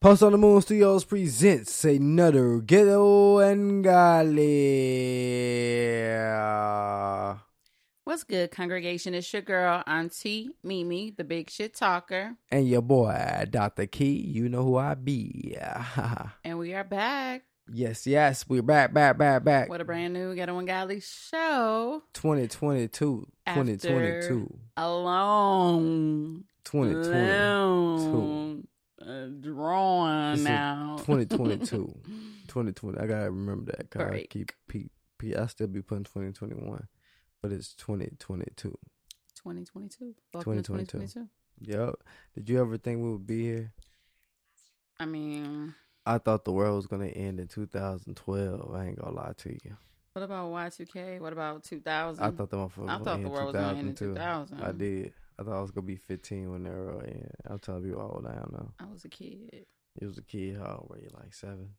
Post on the Moon Studios presents another Ghetto and Godly. What's good, congregation? It's your girl, Auntie Mimi, the big shit talker. And your boy, Dr. Key. You know who I be. And we are back yes, yes. We're back, back, back, back. with a brand new Ghetto and Godly show. 2022. After 2022. A long, 2022. long uh, drawing This is now. 2022. 2020. I gotta remember that. Cause I Break. keep, keep, keep, I still be putting 2021, but it's 2022. 2022. Welcome 2022. 2022. Yep. Did you ever think we would be here? I mean, I thought the world was gonna end in 2012. I ain't gonna lie to you. what about Y2K? What about 2000? I thought the I thought the world was gonna end in 2000. I did. I thought I was gonna be 15 when they were in. I'm telling people how old I am now. I was a kid. You was a kid. How old were you? Like seven?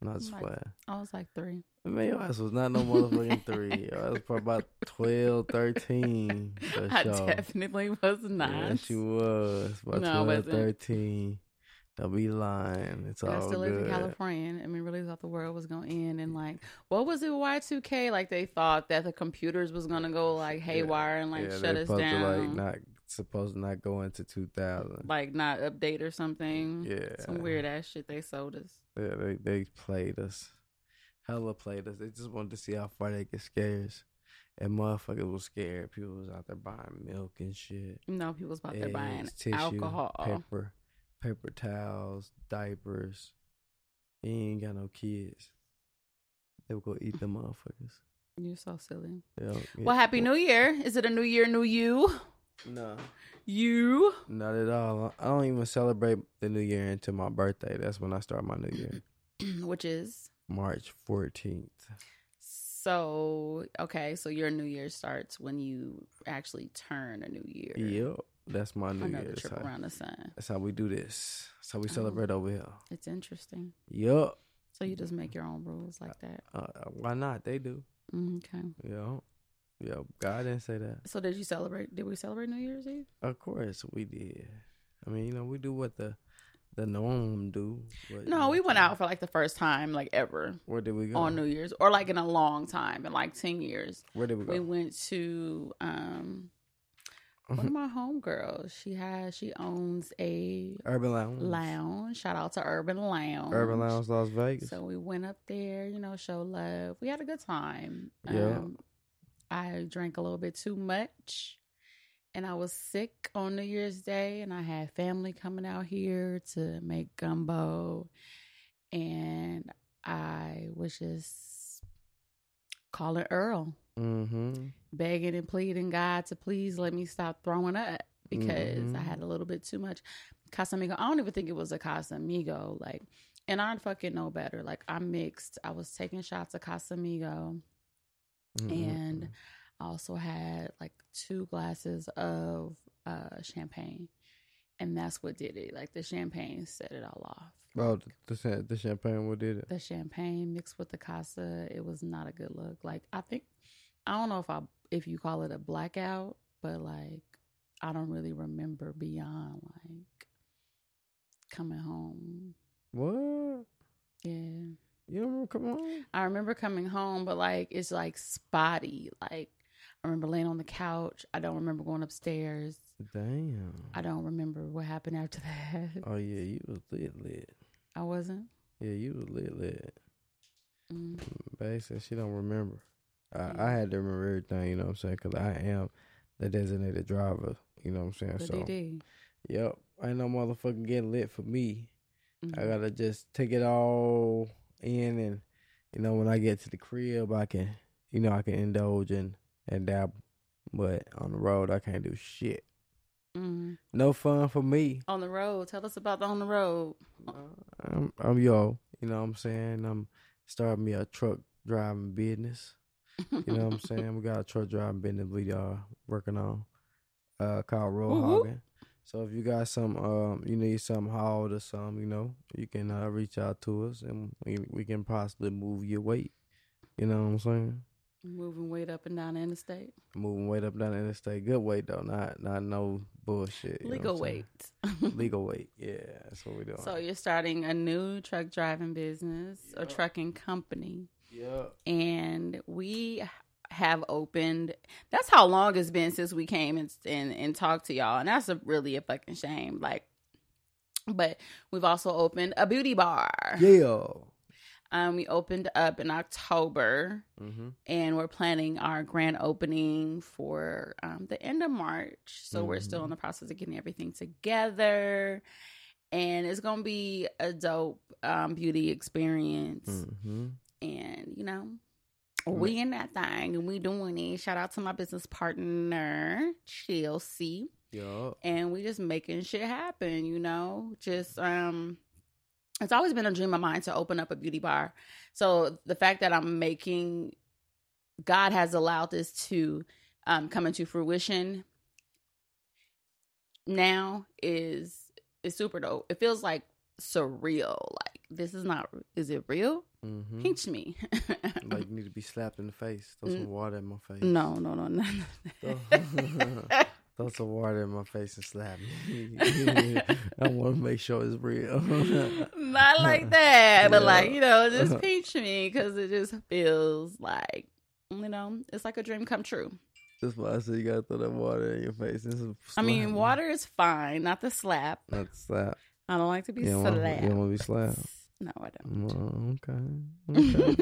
Not just Like- playing. I was like three. Man, your ass was not no motherfucking three. I was probably about 12, 13. For I sure. definitely was not. Yes, you was. About No, I 12, wasn't. 13. Don't be lying. It's And all I still live in California. I mean, really thought the world was gonna end, and like, what was it? Y two K? Like they thought that the computers was gonna go like haywire and like yeah, shut us down, To, like not supposed to not go into 2000. like not update or something. yeah, Some weird ass shit they sold us. Yeah, they they played us. Hella played us. They just wanted to see how far they get scared. And motherfuckers was scared. People was out there buying milk and shit. no people was about there buying tissue, alcohol. paper, paper towels, diapers. He ain't got no kids. They would go eat them motherfuckers. You're so silly. Yeah, Well, happy New Year! Is it a New Year, New You? No, You? not at all. I don't even celebrate the New Year until my birthday. That's when I start my New Year, Which is March fourteenth. so okay. So your New Year starts when you actually turn a new year. Yep, that's my New Another Year. That's trip how, around the sun. that's how we do this. That's how we Oh. celebrate over here. It's interesting. Yep. So you just make your own rules like that. Uh, why not? They do. Mm, Okay. Yeah. Yeah. God didn't say that. So did you celebrate? Did we celebrate New Year's Eve? Of course we did. I mean, you know, we do what the the norm do. No, we went out for like the first time like ever Where did we go? on New Year's, or like in a long time, in like ten years. Where did we go? We went to um one of my homegirls. She has she owns a Urban Lounge. lounge. Shout out to Urban Lounge. Urban Lounge, Las Vegas. So we went up there, you know, show love. We had a good time. Yeah. Um, I drank a little bit too much. And I was sick on New Year's Day, and I had family coming out here to make gumbo. And I was just calling Earl, mm-hmm. begging and pleading God to please let me stop throwing up because Mhm. I had a little bit too much Casamigo. I don't even think it was a Casamigo. Like, and I don't fucking know better. Like, I mixed. I was taking shots of Casamigo, Mm-hmm. and I also had like two glasses of uh champagne, and that's what did it. Like the champagne set it all off. oh, the, the the champagne. What did it? The champagne mixed with the casa, it was not a good look. Like I think I don't know if I if you call it a blackout, but like I don't really remember beyond like coming home. What? Yeah. You don't remember? Come on. I remember coming home, but like it's like spotty. Like I remember laying on the couch. I don't remember going upstairs. Damn. I don't remember what happened after that. Oh yeah, you was lit, lit. I wasn't. Yeah, you was lit, lit. Mm. Said she don't remember. I. I had to remember everything, you know what I'm saying? Because I am the designated driver, you know what I'm saying? The so, DD. yep, ain't no motherfucking getting lit for me. I Mhm. gotta just take it all in, and you know, when I get to the crib, I can, you know, I can indulge and and dab, but on the road, I can't do shit. Mhm. No fun for me. On the road. Tell us about the on the road. I'm, I'm yo, you know what I'm saying? I'm starting me a truck driving business. You know what I'm saying? We got a truck driving business we are working on, uh, called Roll Hogging. So if you got some, um, you need some hauled or some, you know, you can uh, reach out to us and we we can possibly move your weight. You know what I'm saying? Moving weight up and down the interstate. Moving weight up and down the interstate, good weight though, not not no bullshit. Legal what I'm saying? weight. Legal weight. Yeah, that's what we're doing. So you're starting a new truck driving business or trucking company. yeah. and we have opened that's how long it's been since we came and and, and talked to y'all and that's a really a fucking shame like but we've also opened a beauty bar Yeah. um we opened up in october Mm-hmm. and we're planning our grand opening for um, the end of march so we're still in the process of getting everything together and it's gonna be a dope um, beauty experience Mm-hmm. and you know we in that thing and we doing it. Shout out to my business partner chelsea. Yeah. and we just making shit happen you know? Just um it's always been a dream of mine to open up a beauty bar. So the fact that i'm making god has allowed this to um come into fruition now is is super dope. It feels like surreal like this is not is it real Mm-hmm. pinch me Like you need to be slapped in the face. Throw some water in my face. no no no no Throw- Throw some water in my face and slap me. I want to make sure it's real. not like that but like you know just pinch me because it just feels like you know it's like a dream come true That's why I said you gotta throw that water in your face. i mean me. water is fine not the slap Not slap. i don't like to be You slapped want, you don't want to be slapped. No i don't Oh, okay.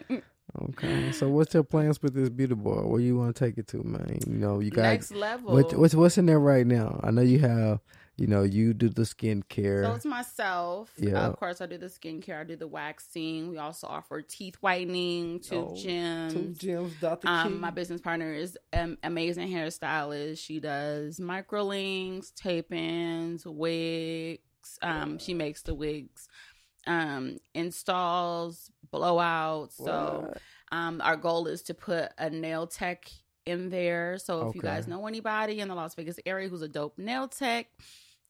Okay. okay. So what's your plans with this beauty bar? Where you want to take it to, man? You know, you got next level what, what's what's in there right now? I know you have. You know, you do the skincare. So it's myself. Yeah. of course, I do the skincare. I do the waxing. We also offer teeth whitening, tooth Oh, gems. Two gems, Doctor Um, my business partner is an amazing hairstylist. She does microlinks, tape-ins, wigs. Um, she makes the wigs, um, installs, blowouts. So, um, our goal is to put a nail tech in there. So, if you guys know anybody in the Las Vegas area who's a dope nail tech,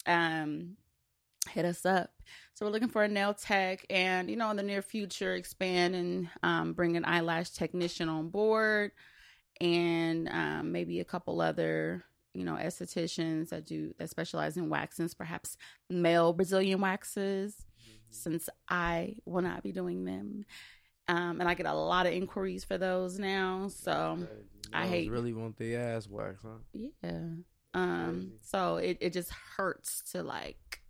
um, hit us up. So we're looking for a nail tech, and you know, in the near future, expand and um, bring an eyelash technician on board, and um, maybe a couple other you know estheticians that do that specialize in waxes, perhaps male Brazilian waxes, since I will not be doing them. Um, and I get a lot of inquiries for those now. So I hate- really want the ass wax, huh? yeah. Um, so it, it just hurts to like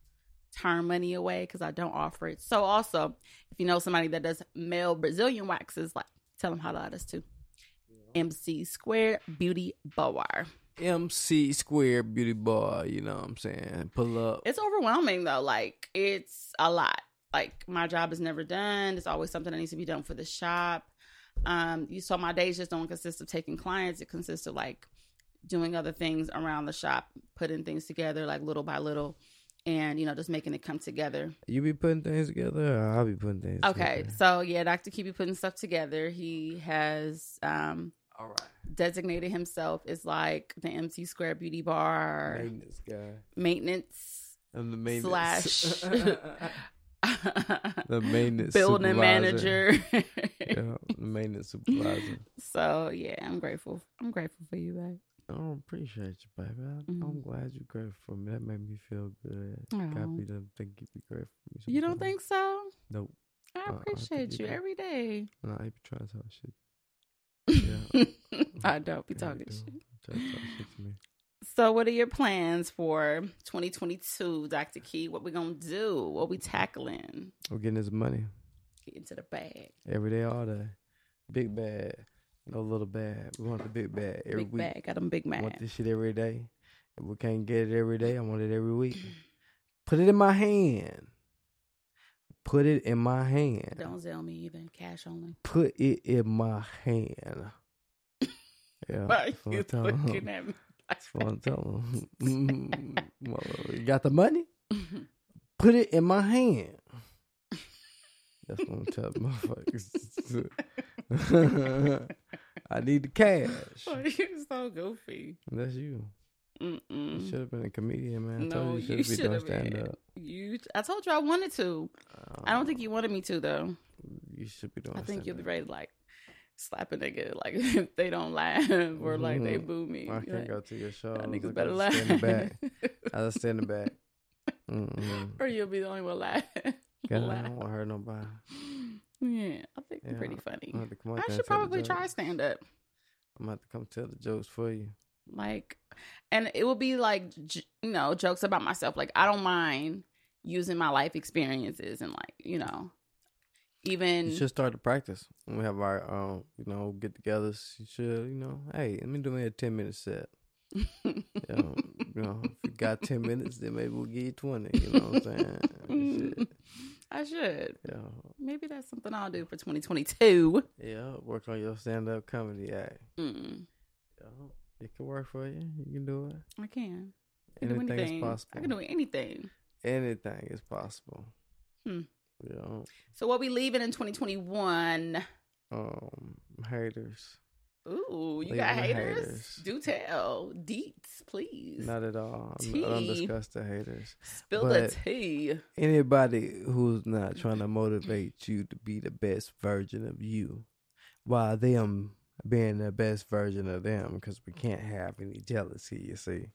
turn money away because I don't offer it. So also, if you know somebody that does male Brazilian waxes, like tell them how to us too. MC Square Beauty Bar. MC Square Beauty Bar. You know what I'm saying? Pull up. It's overwhelming though. Like it's a lot. Like my job is never done. It's always something that needs to be done for the shop. Um, you saw my days just don't consist of taking clients. It consists of like doing other things around the shop, putting things together like little by little, and you know just making it come together. You be putting things together, or I'll be putting things. Okay, together? so yeah, Dr. Key be putting stuff together. He has um All right. designated himself as like the MC Square Beauty Bar Maintenance guy. maintenance I'm the maintenance Slash. the maintenance building manager. Yeah, the maintenance supervisor. so yeah, I'm grateful. I'm grateful for you, babe. I don't appreciate you, baby. I, I'm Mhm. glad you're grateful for me. That made me feel good. Aw. God be think you be grateful for me. You don't think so? Nope. I Uh, I appreciate you you every day. No, I be trying to talk shit. Yeah. I don't be talking shit. Try to talk shit to me. So, what are your plans for 2022, Dr. Key? What we gonna do? What we tackling? We're getting this money Get into the bag. every day, all day. Big bag, no little bag. We want the big bag every big week. bag. Got them big man. want this shit every day. If we can't get it every day, I want it every week. Put it in my hand. Put it in my hand. Don't sell me either. Cash only. Put it in my hand. Yeah. Why what you I'm telling 'em. looking at me? That's what I'm telling 'em. Well, you got the money? Put it in my hand. That's what I'm telling motherfuckers. I need the cash. Oh, you're so goofy. That's you. You Mm-mm. should have been a comedian, man. I No, told you you you should have been doing stand up. You, I told you I wanted to. I don't think oh. you wanted me to though. You should be doing I think you'll be ready to like slap a nigga like if they don't laugh or like they Mhm. boo me. I Be can't like, go to your show. "Y'all I niggas better laugh. Stand in the back. I just stand in the back. Mm-mm. or you'll be the only one laughing. God, I don't want to hurt nobody. Yeah, I think Yeah, pretty funny. I'm gonna have to come out I should and tell the probably try stand up. I'm gonna have to come tell the jokes for you. Like, and it will be like, you know, jokes about myself. Like, I don't mind using my life experiences and like, you know, even You should start to practice when we have our, um, you know, get-togethers. You should, you know, hey, let me do me a ten minute set. You know, you know, if you got ten minutes, then maybe we'll give you twenty. You know what I'm saying? Shit. I should. Yeah, Maybe that's something I'll do for 2022. yeah. Work on your stand-up comedy act. Mm, Yeah, it can work for you. You can do it. I can. I can do Anything anything. is possible. I can do anything. Anything is possible. Hmm. Yeah. So what we leaving in 2021? Um, haters. Ooh, you Leaving got haters? haters. Do tell. Deets, please. Not at all. I'm- I don't Tea. discuss the haters. Spill the tea. Anybody who's not trying to motivate you to be the best version of you, while them being the best version of them, because we can't have any jealousy, you see.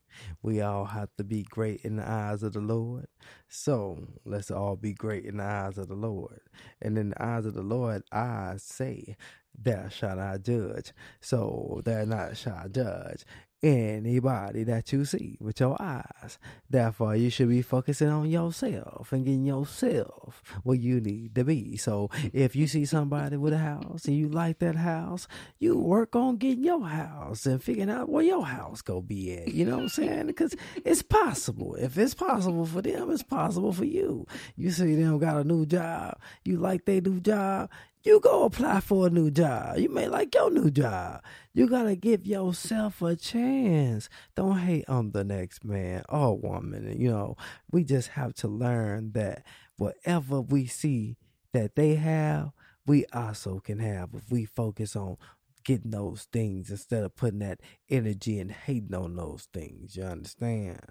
We all have to be great in the eyes of the Lord. So let's all be great in the eyes of the Lord. And in the eyes of the Lord, I say, thou shalt not judge. So thou not shall judge anybody that you see with your eyes. Therefore, you should be focusing on yourself and getting yourself where you need to be. So, if you see somebody with a house and you like that house, you work on getting your house and figuring out where your house go be at. You know what I'm saying? Because it's possible. If it's possible for them, it's possible for you. You see them got a new job. You like their new job. You go apply for a new job. You may like your new job. You gotta give yourself a chance. Don't hate on the next man or woman. You know, we just have to learn that whatever we see that they have, we also can have if we focus on getting those things instead of putting that energy and hating on those things. You understand?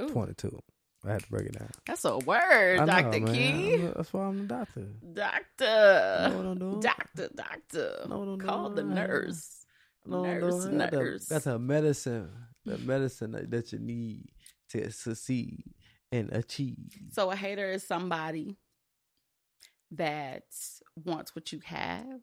Ooh, 22. I had to break it down. that's a word, know, Dr. man. Key. That's why I'm the doctor. Know Doctor. what I'm doing? Doctor, doctor. Know what I'm Call the nurse. No, no, Nurse, the- nurse. Got the medicine, the medicine that, that you need to succeed and achieve. So a hater is somebody that wants what you have.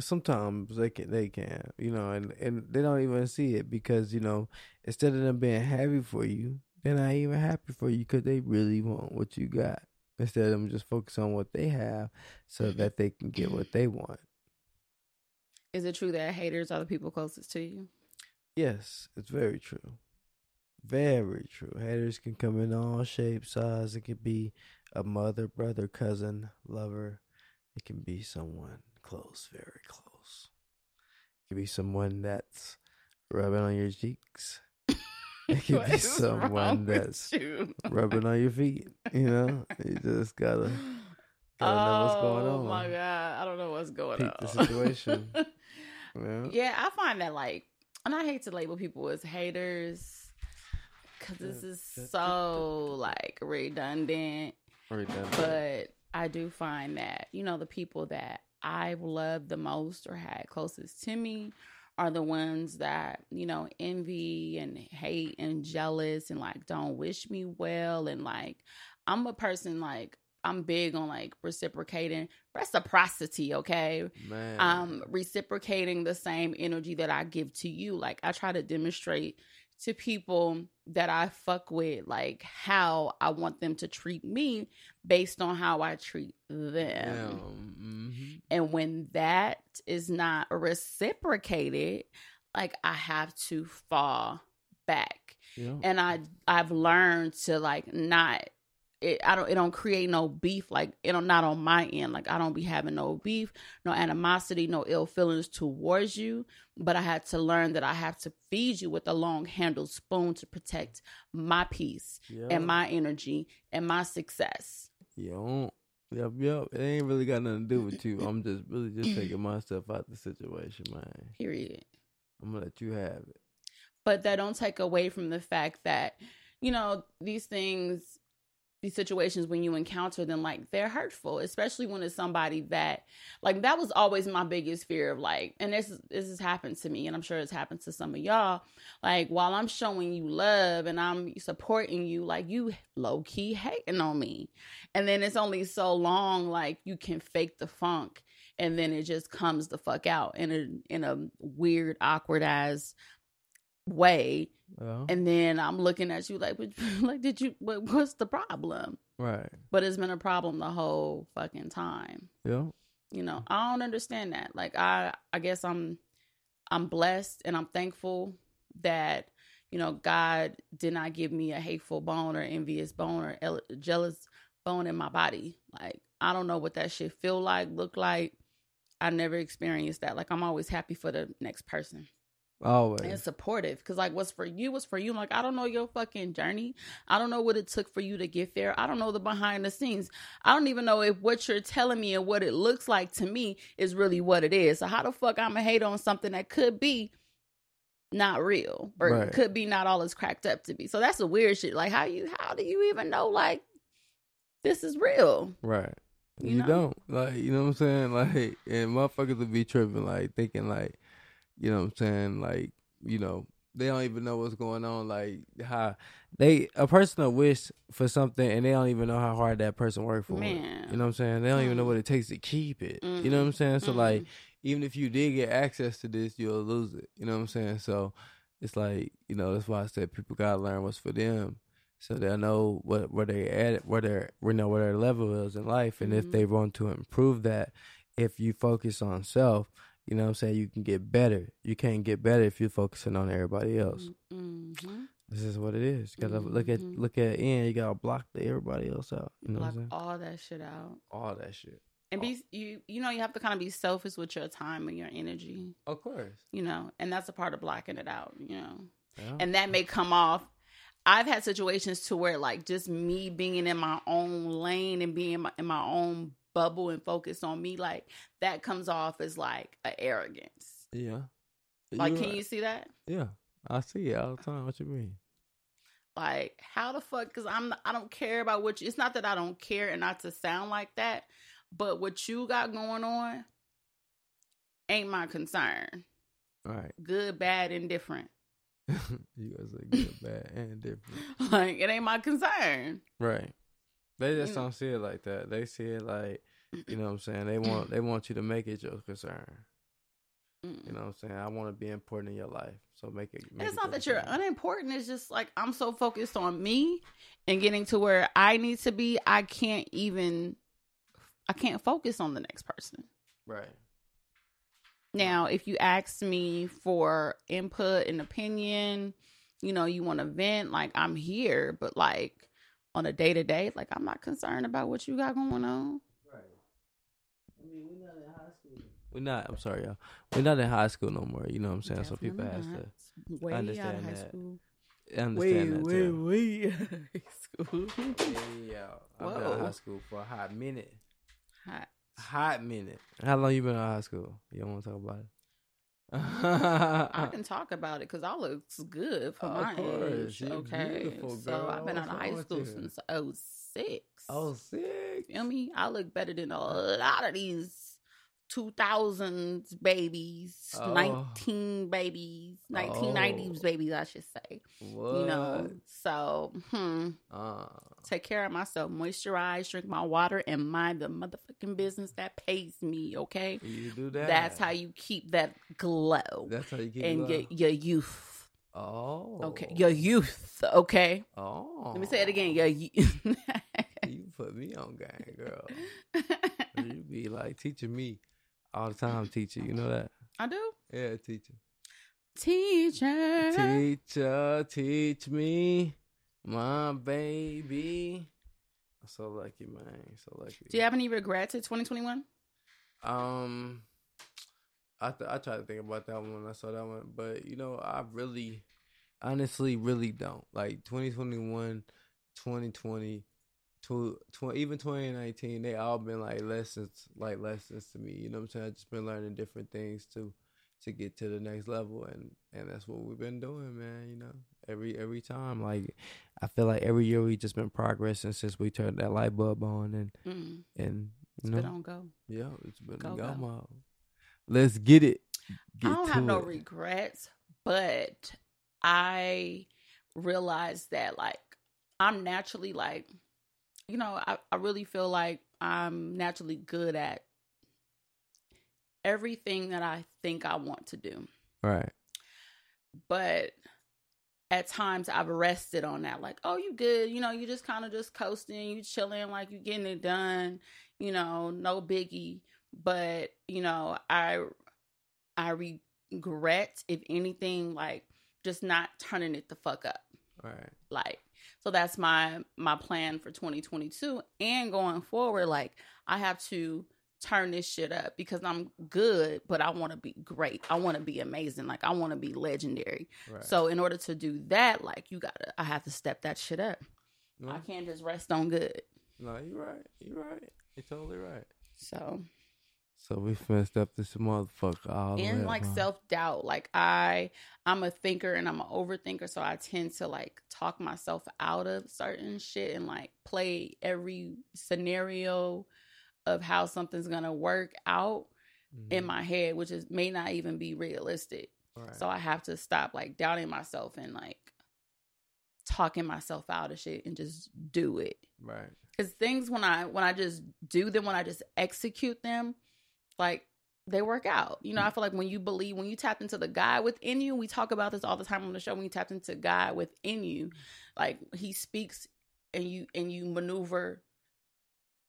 Sometimes they can, they can, you know, and and they don't even see it because you know, instead of them being happy for you, they're not even happy for you because they really want what you got. Instead of them just focus on what they have, so that they can get what they want. Is it true that haters are the people closest to you? Yes, it's very true. Very true. Haters can come in all shapes, size. It could be a mother, brother, cousin, lover. It can be someone close, very close. It could be someone that's rubbing on your cheeks. It could What be someone that's rubbing on your feet. You know, you just gotta gotta know what's going on. Oh my god, I don't know what's going Peep on. the situation. Yeah. yeah, I find that like, and I hate to label people as haters because this is so like redundant. There. But I do find that you know the people that I've loved the most or had closest to me are the ones that you know envy and hate and jealous and like don't wish me well and like I'm a person like I'm big on like reciprocating reciprocity, okay? Man. um reciprocating the same energy that I give to you. Like I try to demonstrate to people that I fuck with like how I want them to treat me based on how I treat them. Mhm. And when that is not reciprocated, like I have to fall back. Yeah. And I I've learned to like not it I don't it don't create no beef like it don't not on my end. Like I don't be having no beef, no animosity, no ill feelings towards you. But I had to learn that I have to feed you with a long handled spoon to protect my peace and my energy and my success. Yo, yep, yep. It ain't really got nothing to do with you. I'm just really just taking myself out the situation, man. Period. I'm gonna let you have it. but that don't take away from the fact that you know these things these situations when you encounter them like they're hurtful especially when it's somebody that like that was always my biggest fear of like and this this has happened to me and i'm sure it's happened to some of y'all like while i'm showing you love and i'm supporting you like you low-key hating on me. And then it's only so long like you can fake the funk and then it just comes the fuck out in a in a weird awkward as way And then I'm looking at you like, like, did you? What, what's the problem? right. But it's been a problem the whole fucking time. Yeah. You know, I don't understand that. Like, I, I guess I'm, I'm blessed and I'm thankful that you know God did not give me a hateful bone or envious bone or el- jealous bone in my body. Like, I don't know what that shit feel like, look like. I never experienced that. Like, I'm always happy for the next person Always. and supportive because like what's for you was for you I'm like i don't know your fucking journey i don't know what it took for you to get there i don't know the behind the scenes i don't even know if what you're telling me and what it looks like to me is really what it is so how the fuck i'm gonna hate on something that could be not real or Right. could be not all it's cracked up to be so that's a weird shit like how you how do you even know like this is real Right. You You, know? don't. Like, you know what I'm saying? Like, and motherfuckers would be tripping, like, thinking, like, you know what I'm saying? Like, you know, they don't even know what's going on. Like, how they, a person will wish for something and they don't even know how hard that person worked for it. You know what I'm saying? They don't even know what it takes to keep it. You know what I'm saying? So, Mm. like, even if you did get access to this, you'll lose it. You know what I'm saying? So, it's like, you know, that's why I said people gotta learn what's for them, so they'll know what where they at, where their we know where their level is in life, and if Mhm. they want to improve that, if you focus on self, you know what I'm saying, you can get better. You can't get better if you're focusing on everybody else. mm-hmm. This is what it is. You gotta look at Mhm. look at end. You gotta block the everybody else out. You know I'm all that shit out All that shit. and be you you know you have to kind of be selfish with your time and your energy Of course. you know and that's a part of blocking it out you know Yeah. and that may come off i've had situations to where like just me being in my own lane and being in my, in my own bubble and focus on me like that comes off as like a arrogance yeah. like You can right. you see that Yeah, I see it all the time. What you mean? like how the fuck because i'm i don't care about what you it's not that i don't care and not to sound like that but what you got going on ain't my concern Right. good bad indifferent you guys are good, bad, and different. like it ain't my concern Right. They just don't see it like that. They see it like, you know what I'm saying? They want they want you to make it your concern. You know what I'm saying? I want to be important in your life. So make it make it's it not that you're concern. unimportant. It's just like I'm so focused on me and getting to where I need to be. I can't even, I can't focus on the next person. Right. Now, if you ask me for input and opinion, you know, you want to vent, like I'm here, but like on a day to day, like I'm not concerned about what you got going on. Right. I mean, we're not in high school. We're not. I'm sorry, y'all. We're not in high school no more. You know what I'm saying? so people have to not. way out of understand high that. school. understand that. too. way out of high school. Yeah, yeah. I've been in high school for a hot minute. Hot. Hot minute. How long you been in high school? You don't want to talk about it. I can talk about it because I look good for Of my course, age. you Okay, so I've been out of high school you? since oh six. oh six. feel me? I look better than a lot of these two thousands babies, Oh. nineteen babies, nineteen nineties Oh. babies, I should say. What? You know, so hmm, Uh, take care of myself, moisturize, drink my water, and mind the motherfucking business that pays me. Okay, you do that. that's how you keep that glow That's how you keep and your your youth. Oh. Okay, your youth. Okay, Oh. let me say it again. Your youth. You put me on game, girl. you be like teaching me all the time, teacher. You know that? I do. Yeah, teacher. Teacher. Teacher, teach me, my baby. I'm so lucky, man. So lucky. Do you have any regrets in 2021? Um, I th- I tried to think about that one when I saw that one, but you know, I really, honestly, really don't like 2021, 2020, to, tw- even 2019. They all been like lessons, like lessons to me. You know what I'm saying? I just been learning different things to to get to the next level, and and that's what we've been doing, man. You know, Every every time, like I feel like every year we just been progressing since we turned that light bulb on, and Mm, and you know, been on go. yeah, it's been Go, a go go. mode. Let's get it. Get I don't to have no regrets, but I realized that like I'm naturally like, you know, I, I really feel like I'm naturally good at everything that I think I want to do. Right. But at times I've rested on that, like, oh, you good, you know, you just kind of just coasting, you chilling, like you getting it done, you know, no biggie. But you know, I I regret if anything, like just not turning it the fuck up, Right. like. So that's my my plan for 2022 and going forward. Like I have to turn this shit up because I'm good, but I want to be great. I want to be amazing. Like I want to be legendary. Right. So in order to do that, like you gotta, I have to step that shit up. no, I can't just rest on good. no, you're right. You're right. You're totally right. So So we finna up this motherfucker all and like self doubt, like I, I'm a thinker and I'm an overthinker, so I tend to like talk myself out of certain shit and like play every scenario of how something's gonna work out in Mhm. my head, which is may not even be realistic. Right. So I have to stop like doubting myself and like talking myself out of shit and just do it. right. Cause things when I when I just do them, when I just execute them, like they work out. You know, I feel like when you believe, when you tap into the God within you, we talk about this all the time on the show. When you tap into God within you, like He speaks and you and you maneuver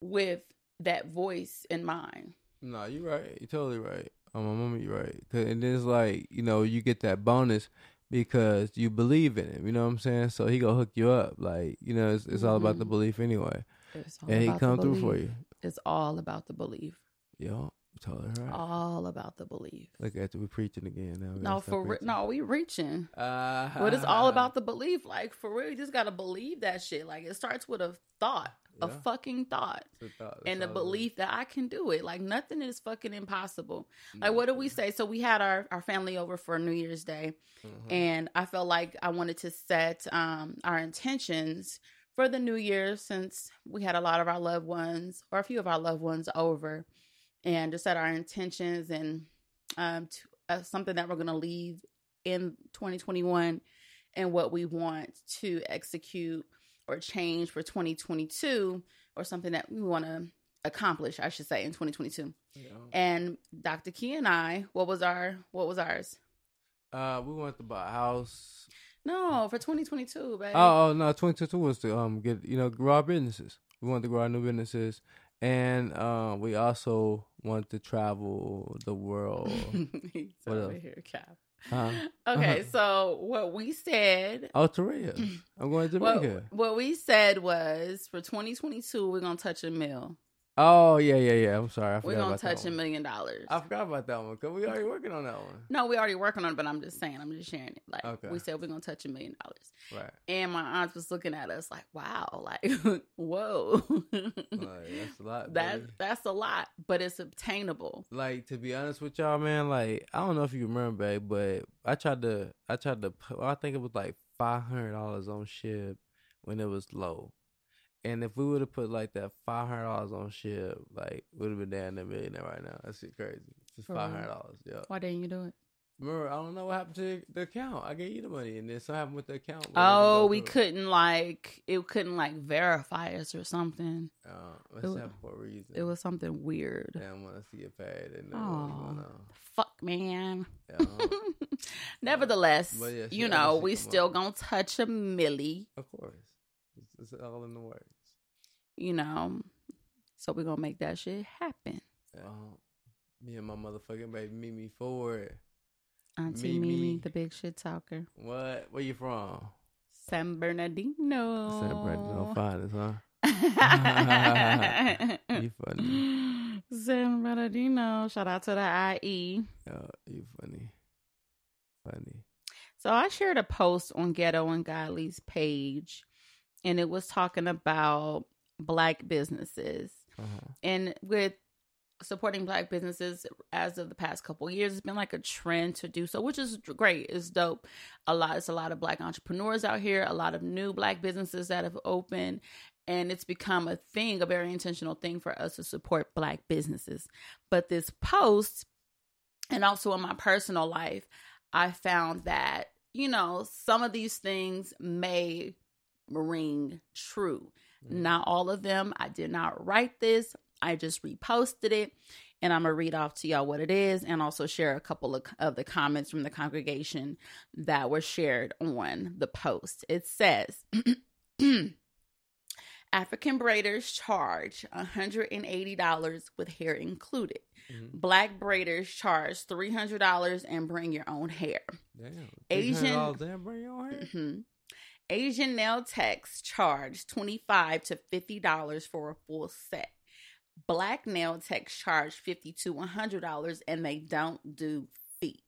with that voice in mind. No, you're right. You're totally right. On my mama, you're right. 'Cause- and it's like you know you get that bonus because you believe in him. You know what I'm saying? So he gonna hook you up. Like you know, it's, it's all about the Mhm. belief anyway. It's all And he come through for you. It's all about the belief. Yo, totally right. All about the belief. Look at we preaching again now. No, for re- no, we reaching. Uh, But it's all about the belief. Like for real, you just gotta believe that shit. Like it starts with a thought, a fucking thought, a thought, and the that's all it is. belief that I can do it. Like nothing is fucking impossible. Like No. what do we say? So we had our our family over for New Year's Day, Mhm. and I felt like I wanted to set um our intentions for the new year since we had a lot of our loved ones or a few of our loved ones over, and to set our intentions and um to, uh, something that we're gonna leave in 2021 and what we want to execute or change for 2022 or something that we want to accomplish i should say in 2022 Yeah. and dr key and i what was our what was ours Uh, we want to buy a house. no for 2022 babe Oh, oh no, 2022 was to um get you know grow our businesses. We want to grow our new businesses, and um we also want to travel the world. He's What over else? here cap Huh? okay so what we said Oh, Korea. I'm going to what, Jamaica. what we said was for 2022 we're gonna touch a mill Oh yeah, yeah, yeah. I'm sorry, I forgot we're gonna about that touch a one. million dollars I forgot about that one because we already working on that one. No, we already working on it, but I'm just saying, I'm just sharing it. Like Okay. we said, we're gonna touch a million dollars, Right. and my aunt was looking at us like, "Wow, like, whoa, Like, that's a lot. that's baby. that's a lot, but it's obtainable." like to be honest with y'all, man. Like I don't know if you remember, babe, but I tried to, I tried to, I think it was like five hundred dollars on Shib when it was low. And if we would have put like that five hundred dollars on Shib, like would have been down a millionaire right now. That shit crazy. Just five hundred dollars. Yeah. Why didn't you do it? Remember, I don't know what happened to the account. I gave you the money, and then something happened with the account. Oh, we couldn't like it couldn't like verify us or something. Uh, It let's wa- have for a reason. It was something weird. Damn, want to see it paid. Didn't was Oh, fuck, man. Yeah, Nevertheless, yeah, you know, we still gonna touch a millie. of course, it's, all in the works. You know, so we're gonna make that shit happen. Uh, me and my motherfucking baby Mimi Ford. Auntie Mimi. Mimi, the big shit talker. What? Where you from? San Bernardino. San Bernardino finest, huh? You funny. San Bernardino. Shout out to the IE. Oh, you funny. Funny. So I shared a post on Ghetto and Godly's page, and it was talking about black businesses. Uh-huh. And with supporting black businesses as of the past couple years. It's been like a trend to do so, which is great. It's dope. A lot, it's a lot of black entrepreneurs out here, a lot of new black businesses that have opened, and it's become a thing, a very intentional thing for us to support black businesses. But this post, and also in my personal life, I found that, you know, some of these things may ring true. Mm-hmm. Not all of them. I did not write this. I just reposted it and I'm gonna read off to y'all what it is and also share a couple of, of the comments from the congregation that were shared on the post. It says African braiders charge $180 with hair included. Mm-hmm. Black braiders charge $300 and bring your own hair. Damn. Asian and bring your hair? Mm-hmm. Asian nail techs charge 25 to $50 for a full set. Black nail techs charge 50 to $100 and they don't do feet.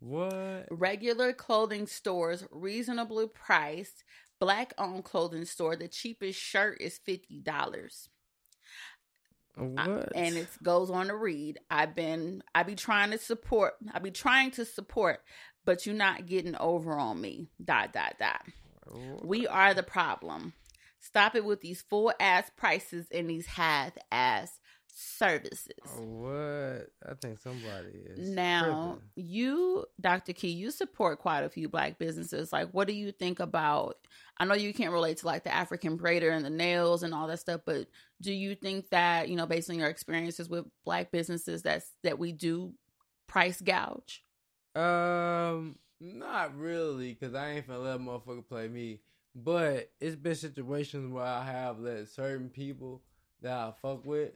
What? Regular clothing stores reasonably priced black owned clothing store, the cheapest shirt is fifty dollars. What? and it goes on to read. I've been I be trying to support. I be trying to support, but you're not getting over on me. Dot dot dot. We are the problem. Stop it with these full ass prices and these half ass services. What? I think somebody is. Now, tripping. you, Dr. Key, you support quite a few black businesses. Like, what do you think about? I know you can't relate to like the African braider and the nails and all that stuff, but do you think that, you know, based on your experiences with black businesses, that's that we do price gouge? Um, not really, because I ain't finna let motherfucker play me. But it's been situations where I have let certain people that I fuck with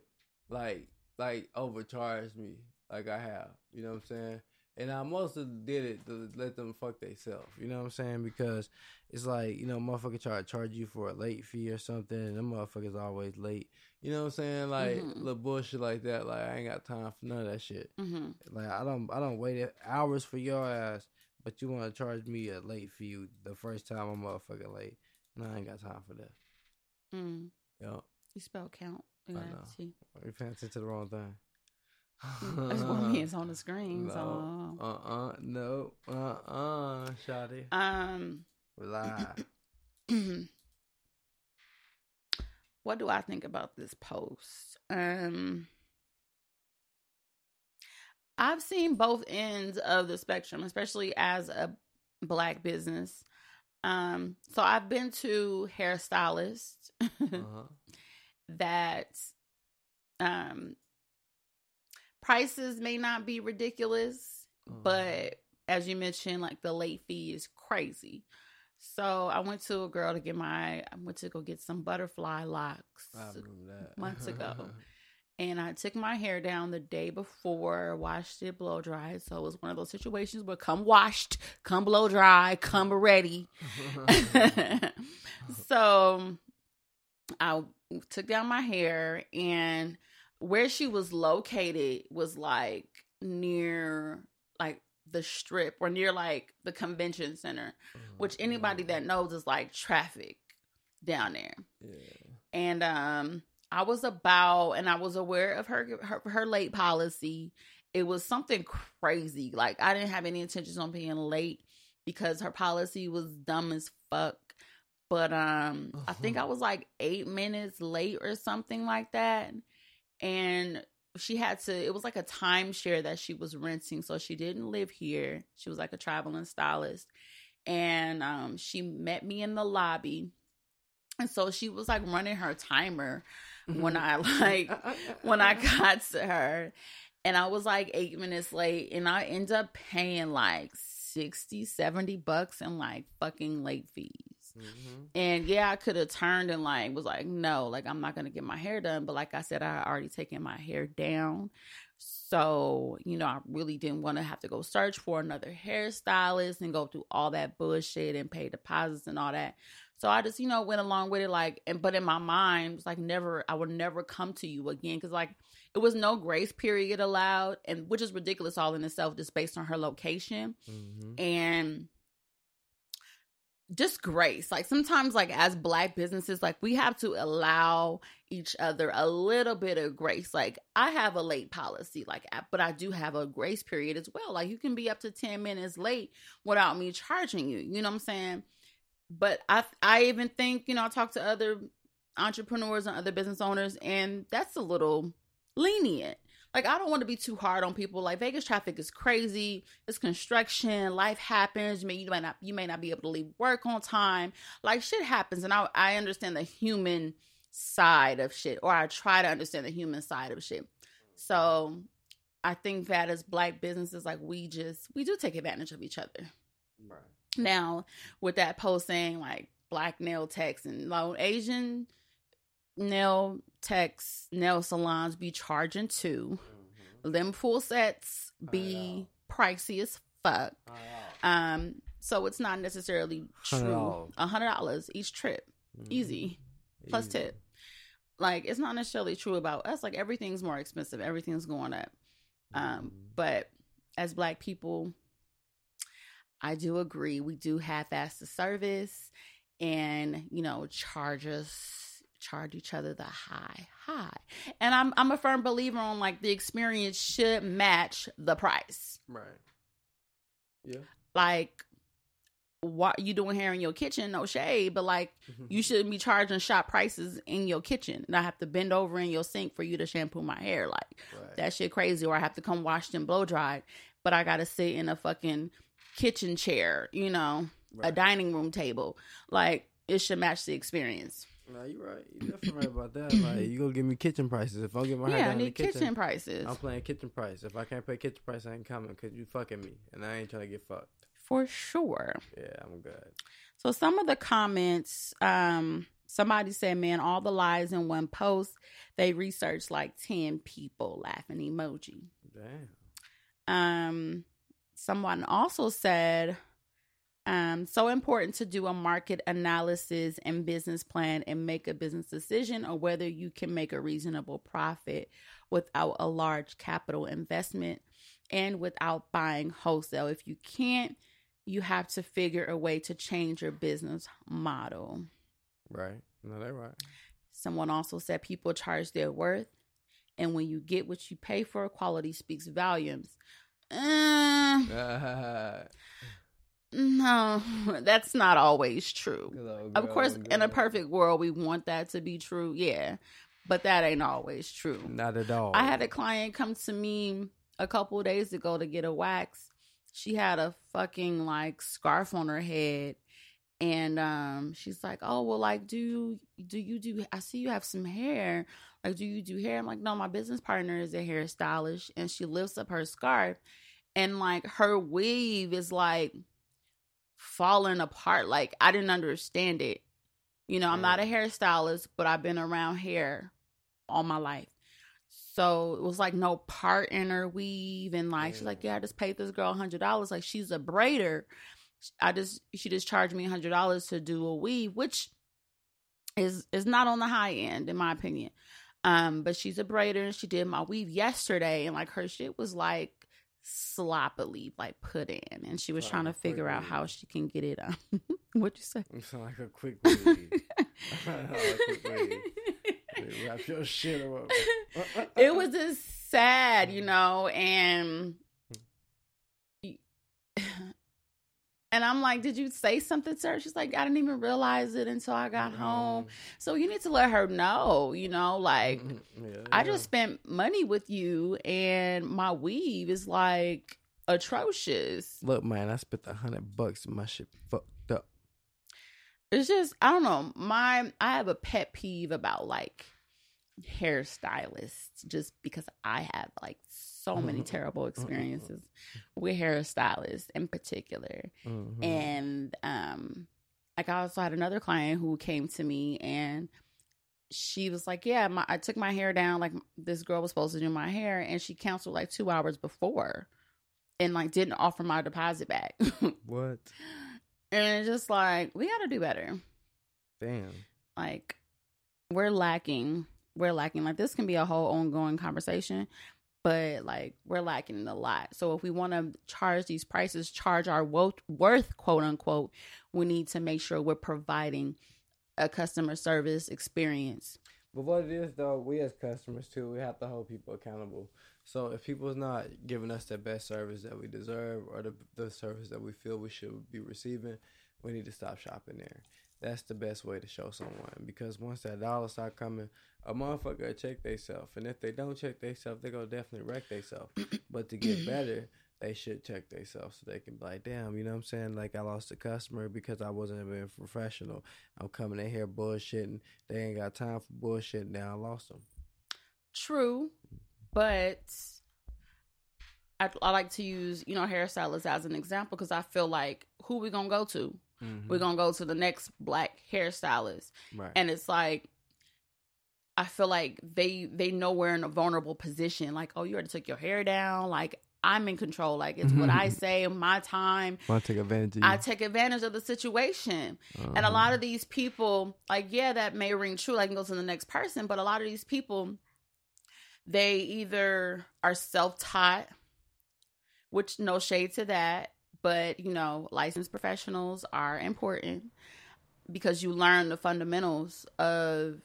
like like overcharge me like I have. You know what I'm saying? And I mostly did it to let them fuck themselves. You know what I'm saying? Because it's like, you know, motherfucker try to charge you for a late fee or something, and them motherfuckers always late. You know what I'm saying? Like mm-hmm. little bullshit like that. Like I ain't got time for none of that shit. Mm-hmm. Like I don't I don't wait hours for your ass, but you want to charge me a late fee the first time I'm motherfucking late. No, I ain't got time for that. Mm. Yeah. You spell count. I know. You're paying attention to the wrong thing. That's what means on the screen. No, so. uh uh no uh uh Shotty. Um. Lie. what do I think about this post? Um. I've seen both ends of the spectrum, especially as a black business. Um, so I've been to hairstylists. uh-huh that um prices may not be ridiculous, mm. but as you mentioned, like the late fee is crazy. So I went to a girl to get my I went to go get some butterfly locks months ago. and I took my hair down the day before, washed it, blow dried. So it was one of those situations where come washed, come blow dry, come ready. so I took down my hair and where she was located was like near like the strip or near like the convention center, mm-hmm. which anybody that knows is like traffic down there. Yeah. And um I was about and I was aware of her her, her late policy. It was something crazy. Like I didn't have any intentions on being late because her policy was dumb as fuck. But um uh-huh. I think I was like 8 minutes late or something like that. And she had to it was like a timeshare that she was renting. So she didn't live here. She was like a traveling stylist. And um she met me in the lobby. And so she was like running her timer when I like when I got to her and I was like 8 minutes late and I end up paying like 60 70 bucks in like fucking late fees Mm-hmm. And yeah, I could have turned and like was like, no, like I'm not gonna get my hair done. But like I said, I already taken my hair down. So, you know, I really didn't want to have to go search for another hairstylist and go through all that bullshit and pay deposits and all that. So I just, you know, went along with it like and but in my mind, was like never I would never come to you again cuz like it was no grace period allowed and which is ridiculous all in itself just based on her location. Mm-hmm. And just grace. Like sometimes, like as black businesses, like we have to allow each other a little bit of grace. Like I have a late policy, like but I do have a grace period as well. Like you can be up to 10 minutes late without me charging you. You know what I'm saying? But I I even think, you know, I talk to other entrepreneurs and other business owners and that's a little lenient like I don't want to be too hard on people. Like Vegas traffic is crazy. It's construction. Life happens. You may you might not you may not be able to leave work on time. Like shit happens, and I I understand the human side of shit, or I try to understand the human side of shit. So I think that as black businesses, like we just we do take advantage of each other. Right. Now, with that post saying like black nail techs and like, Asian nail techs, nail salons be charging too. Mm-hmm. Them full sets be pricey as fuck. Um, so it's not necessarily true. A hundred dollars each trip, mm-hmm. easy, plus easy. tip. Like it's not necessarily true about us. Like everything's more expensive. Everything's going up. Um, mm-hmm. but as black people, I do agree. We do half-ass the service, and you know, charge us charge each other the high high. And i'm i'm a firm believer on like the experience should match the price. Right. Yeah. Like what you doing here in your kitchen no shade but like mm-hmm. you shouldn't be charging shop prices in your kitchen and i have to bend over in your sink for you to shampoo my hair like right. that shit crazy or i have to come wash and blow dried, but i gotta sit in a fucking kitchen chair you know right. a dining room table like it should match the experience no, you're right. You're definitely right about that. Like, you gonna give me kitchen prices if I get my hair yeah, I need kitchen, kitchen, prices. I'm playing kitchen price. If I can't pay kitchen price, I ain't coming because you fucking me, and I ain't trying to get fucked. For sure. Yeah, I'm good. So some of the comments, um, somebody said, "Man, all the lies in one post." They researched like ten people. Laughing emoji. Damn. Um, someone also said um, so important to do a market analysis and business plan and make a business decision on whether you can make a reasonable profit without a large capital investment and without buying wholesale. If you can't, you have to figure a way to change your business model. Right. No, they're right. Someone also said people charge their worth, and when you get what you pay for, quality speaks volumes. Uh, No, that's not always true. of course, in a perfect world, we want that to be true. Yeah. But that ain't always true. Not at all. I had a client come to me a couple days ago to get a wax. She had a fucking like scarf on her head. And um she's like, "Oh, well like do do you do I see you have some hair. Like do you do hair?" I'm like, "No, my business partner is a hairstylist." And she lifts up her scarf and like her weave is like falling apart. Like I didn't understand it. You know, I'm not a hairstylist, but I've been around hair all my life. So it was like no part in her weave, and like she's like, yeah, I just paid this girl hundred dollars. Like she's a braider. I just she just charged me hundred dollars to do a weave, which is is not on the high end in my opinion. Um, but she's a braider and she did my weave yesterday, and like her shit was like sloppily like put in and she was trying to figure out how she can get it on what'd you say it sound like a quick wrap your shit up it was just sad you know and And I'm like, Did you say something to her? She's like, I didn't even realize it until I got mm-hmm. home. So you need to let her know, you know, like, yeah, I just spent money with you and my weave is like atrocious. Look, man, I spent a hundred bucks and my shit fucked. It's just, I don't know. My, I have a pet peeve about like hairstylists just because I have like so many mm-hmm. terrible mm-hmm. experiences with hairstylists in particular. Mm-hmm. And um like I also had another client who came to me and she was like, "Yeah, my, I took my hair down. Like this girl was supposed to do my hair, and she canceled like two hours before, and like didn't offer my deposit back. what? And it's just like we got to do better. Damn. Like we're lacking. We're lacking. Like this can be a whole ongoing conversation, but like we're lacking a lot. So if we want to charge these prices, charge our worth, quote unquote, we need to make sure we're providing a customer service experience. But what it is though, we as customers too, we have to hold people accountable. So if people's not giving us the best service that we deserve or the the service that we feel we should be receiving, we need to stop shopping there. That's the best way to show someone because once that dollar start coming, a motherfucker check themselves, and if they don't check themselves, they gonna definitely wreck themselves. but to get better, they should check themselves so they can be like, damn, you know what I'm saying? Like I lost a customer because I wasn't being professional. I'm coming in here bullshitting. They ain't got time for bullshit. Now I lost them. True, but I, I like to use you know hairstylists as an example because I feel like who we gonna go to? Mm-hmm. We're gonna go to the next black hairstylist, right. and it's like I feel like they they know we're in a vulnerable position. Like, oh, you already took your hair down. Like I'm in control. Like it's what I say, my time. To take advantage of. I take advantage of the situation. And a Uh-huh. lot of these people, like, yeah, that may ring true. I can go to the next person, but a lot of these people, they either are self taught, which no shade to that, but you know, licensed professionals are important because you learn the fundamentals of,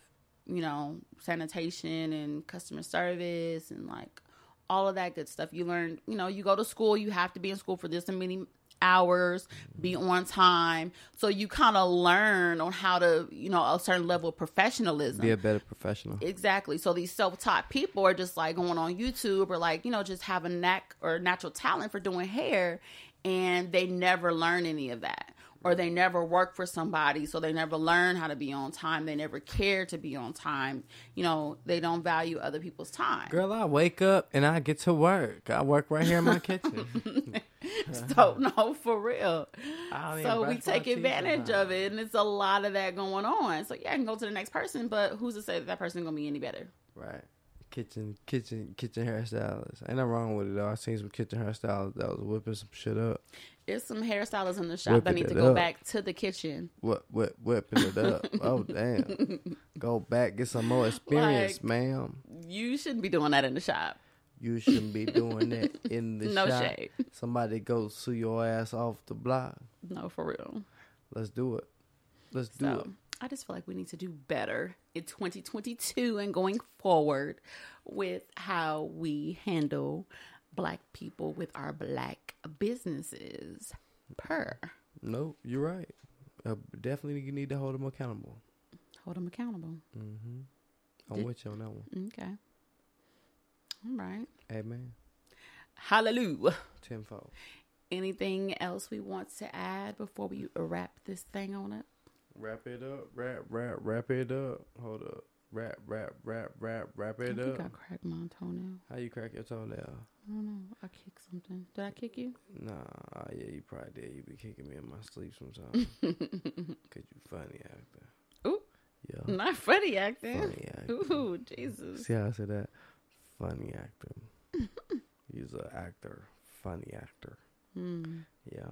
you know, sanitation and customer service and like all of that good stuff. You learn, you know, you go to school, you have to be in school for this and many hours, be mm-hmm. on time. So you kind of learn on how to, you know, a certain level of professionalism. Be a better professional. Exactly. So these self-taught people are just like going on YouTube or like, you know, just have a knack or natural talent for doing hair and they never learn any of that. Or they never work for somebody, so they never learn how to be on time. They never care to be on time. You know, they don't value other people's time. Girl, I wake up and I get to work. I work right here in my kitchen. so no, for real. I don't even So we take advantage of it, and it's a lot of that going on. So yeah, I can go to the next person, but who's to say that that person gonna be any better? Right. Kitchen, kitchen, kitchen hairstylists. Ain't nothing wrong with it though. I seen some kitchen hairstylists that was whipping some shit up. There's some hairstylists in the shop Whipping that need to go up. back to the kitchen. What, what, whipping it up. oh damn. Go back, get some more experience, Like- ma'am. You shouldn't be doing that in the shop. You shouldn't be doing that in the No shop. shade. Somebody go sue your ass off the block. No, for real. Let's do it. Let's do it. I just feel like we need to do better in 2022 and going forward with how we handle black people with our black businesses. Per. No, you're right. Uh, definitely you need to hold them accountable. Hold them accountable. Mm-hmm. I'm Did- with you on that one. Okay. All right. Amen. Hallelujah. Tenfold. Anything else we want to add before we wrap this thing on up? Wrap it up. Wrap, wrap, wrap it up. Hold up. Wrap, wrap, wrap, wrap, wrap I it think I up. cracked my toenail. How you crack your toenail? I don't know. I kicked something. Did I kick you? Nah, uh, yeah, you probably did. You be kicking me in my sleep sometimes. Cause you funny actor. Ooh. Yeah. Not funny acting. Funny actor. Ooh, Jesus. See how I said that? Funny actor. He's an actor. Funny actor. Hmm. Yeah.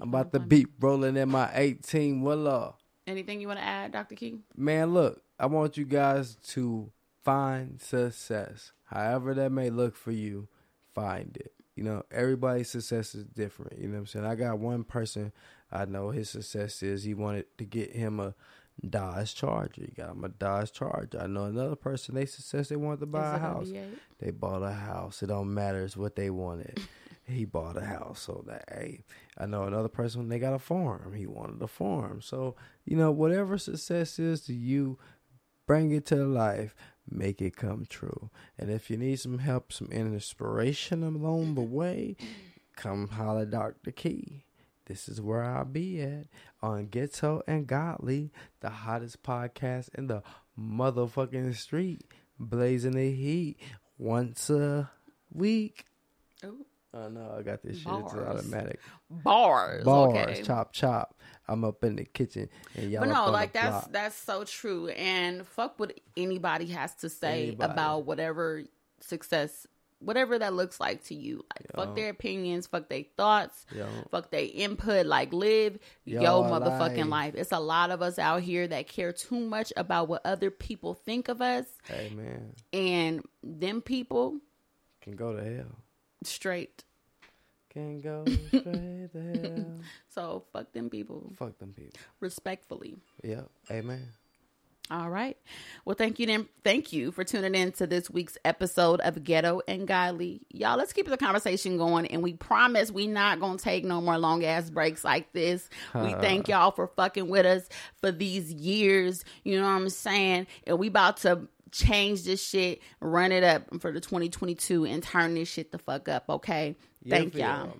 I'm about to beat rolling in my 18 wheeler. Anything you want to add, Dr. King? Man, look, I want you guys to find success. However that may look for you, find it. You know, everybody's success is different. You know what I'm saying? I got one person I know his success is he wanted to get him a Dodge Charger. You got a Dodge Charger. I know another person, they success, they wanted to buy a house. V8? They bought a house. It don't matter it's what they wanted. he bought a house. So that hey, I know another person they got a farm. He wanted a farm. So, you know, whatever success is to you, bring it to life. Make it come true. And if you need some help, some inspiration along the way, come holler Dr. Key. This is where I'll be at on Ghetto and Godly, the hottest podcast in the motherfucking street, blazing the heat once a week. Ooh, Oh no, I got this shit. It's automatic. bars. Bars, okay. chop, chop. I'm up in the kitchen and y'all But no, like that's block. that's so true. And fuck what anybody has to say Anybody. about whatever success, whatever that looks like to you. Like Yeah. fuck their opinions, fuck their thoughts, Yo, fuck their input. Like live Your your motherfucking life. life. It's a lot of us out here that care too much about what other people think of us, Amen. and them people can go to hell. Straight. Can go straight to hell. So fuck them people. Fuck them people. Respectfully. Yep. Amen. All right. Well, thank you then. Thank you for tuning in to this week's episode of Ghetto and Godly. Y'all, let's keep the conversation going. And we promise we not going to take no more long ass breaks like this. We thank y'all for fucking with us for these years. You know what I'm saying? And we about to change this shit, run it up for the 2022 and turn this shit the fuck up. Okay. Yeah, Thank y'all.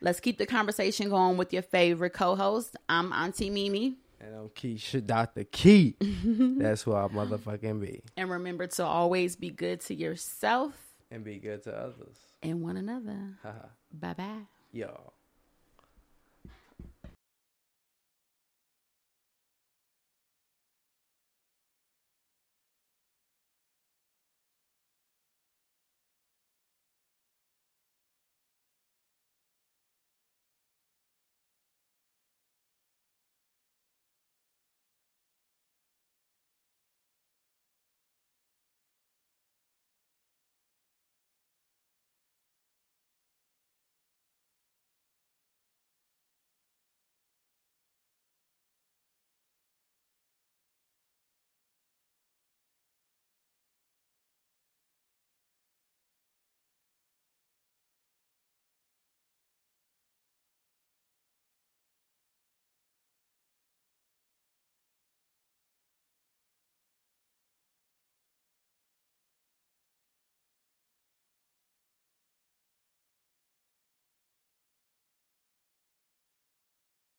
Let's keep the conversation going with your favorite co-host. I'm Auntie Mimi. And I'm Keisha, Dr. Key. That's who I motherfucking be. And remember to always be good to yourself And be good to others. and one another. Bye bye. Y'all.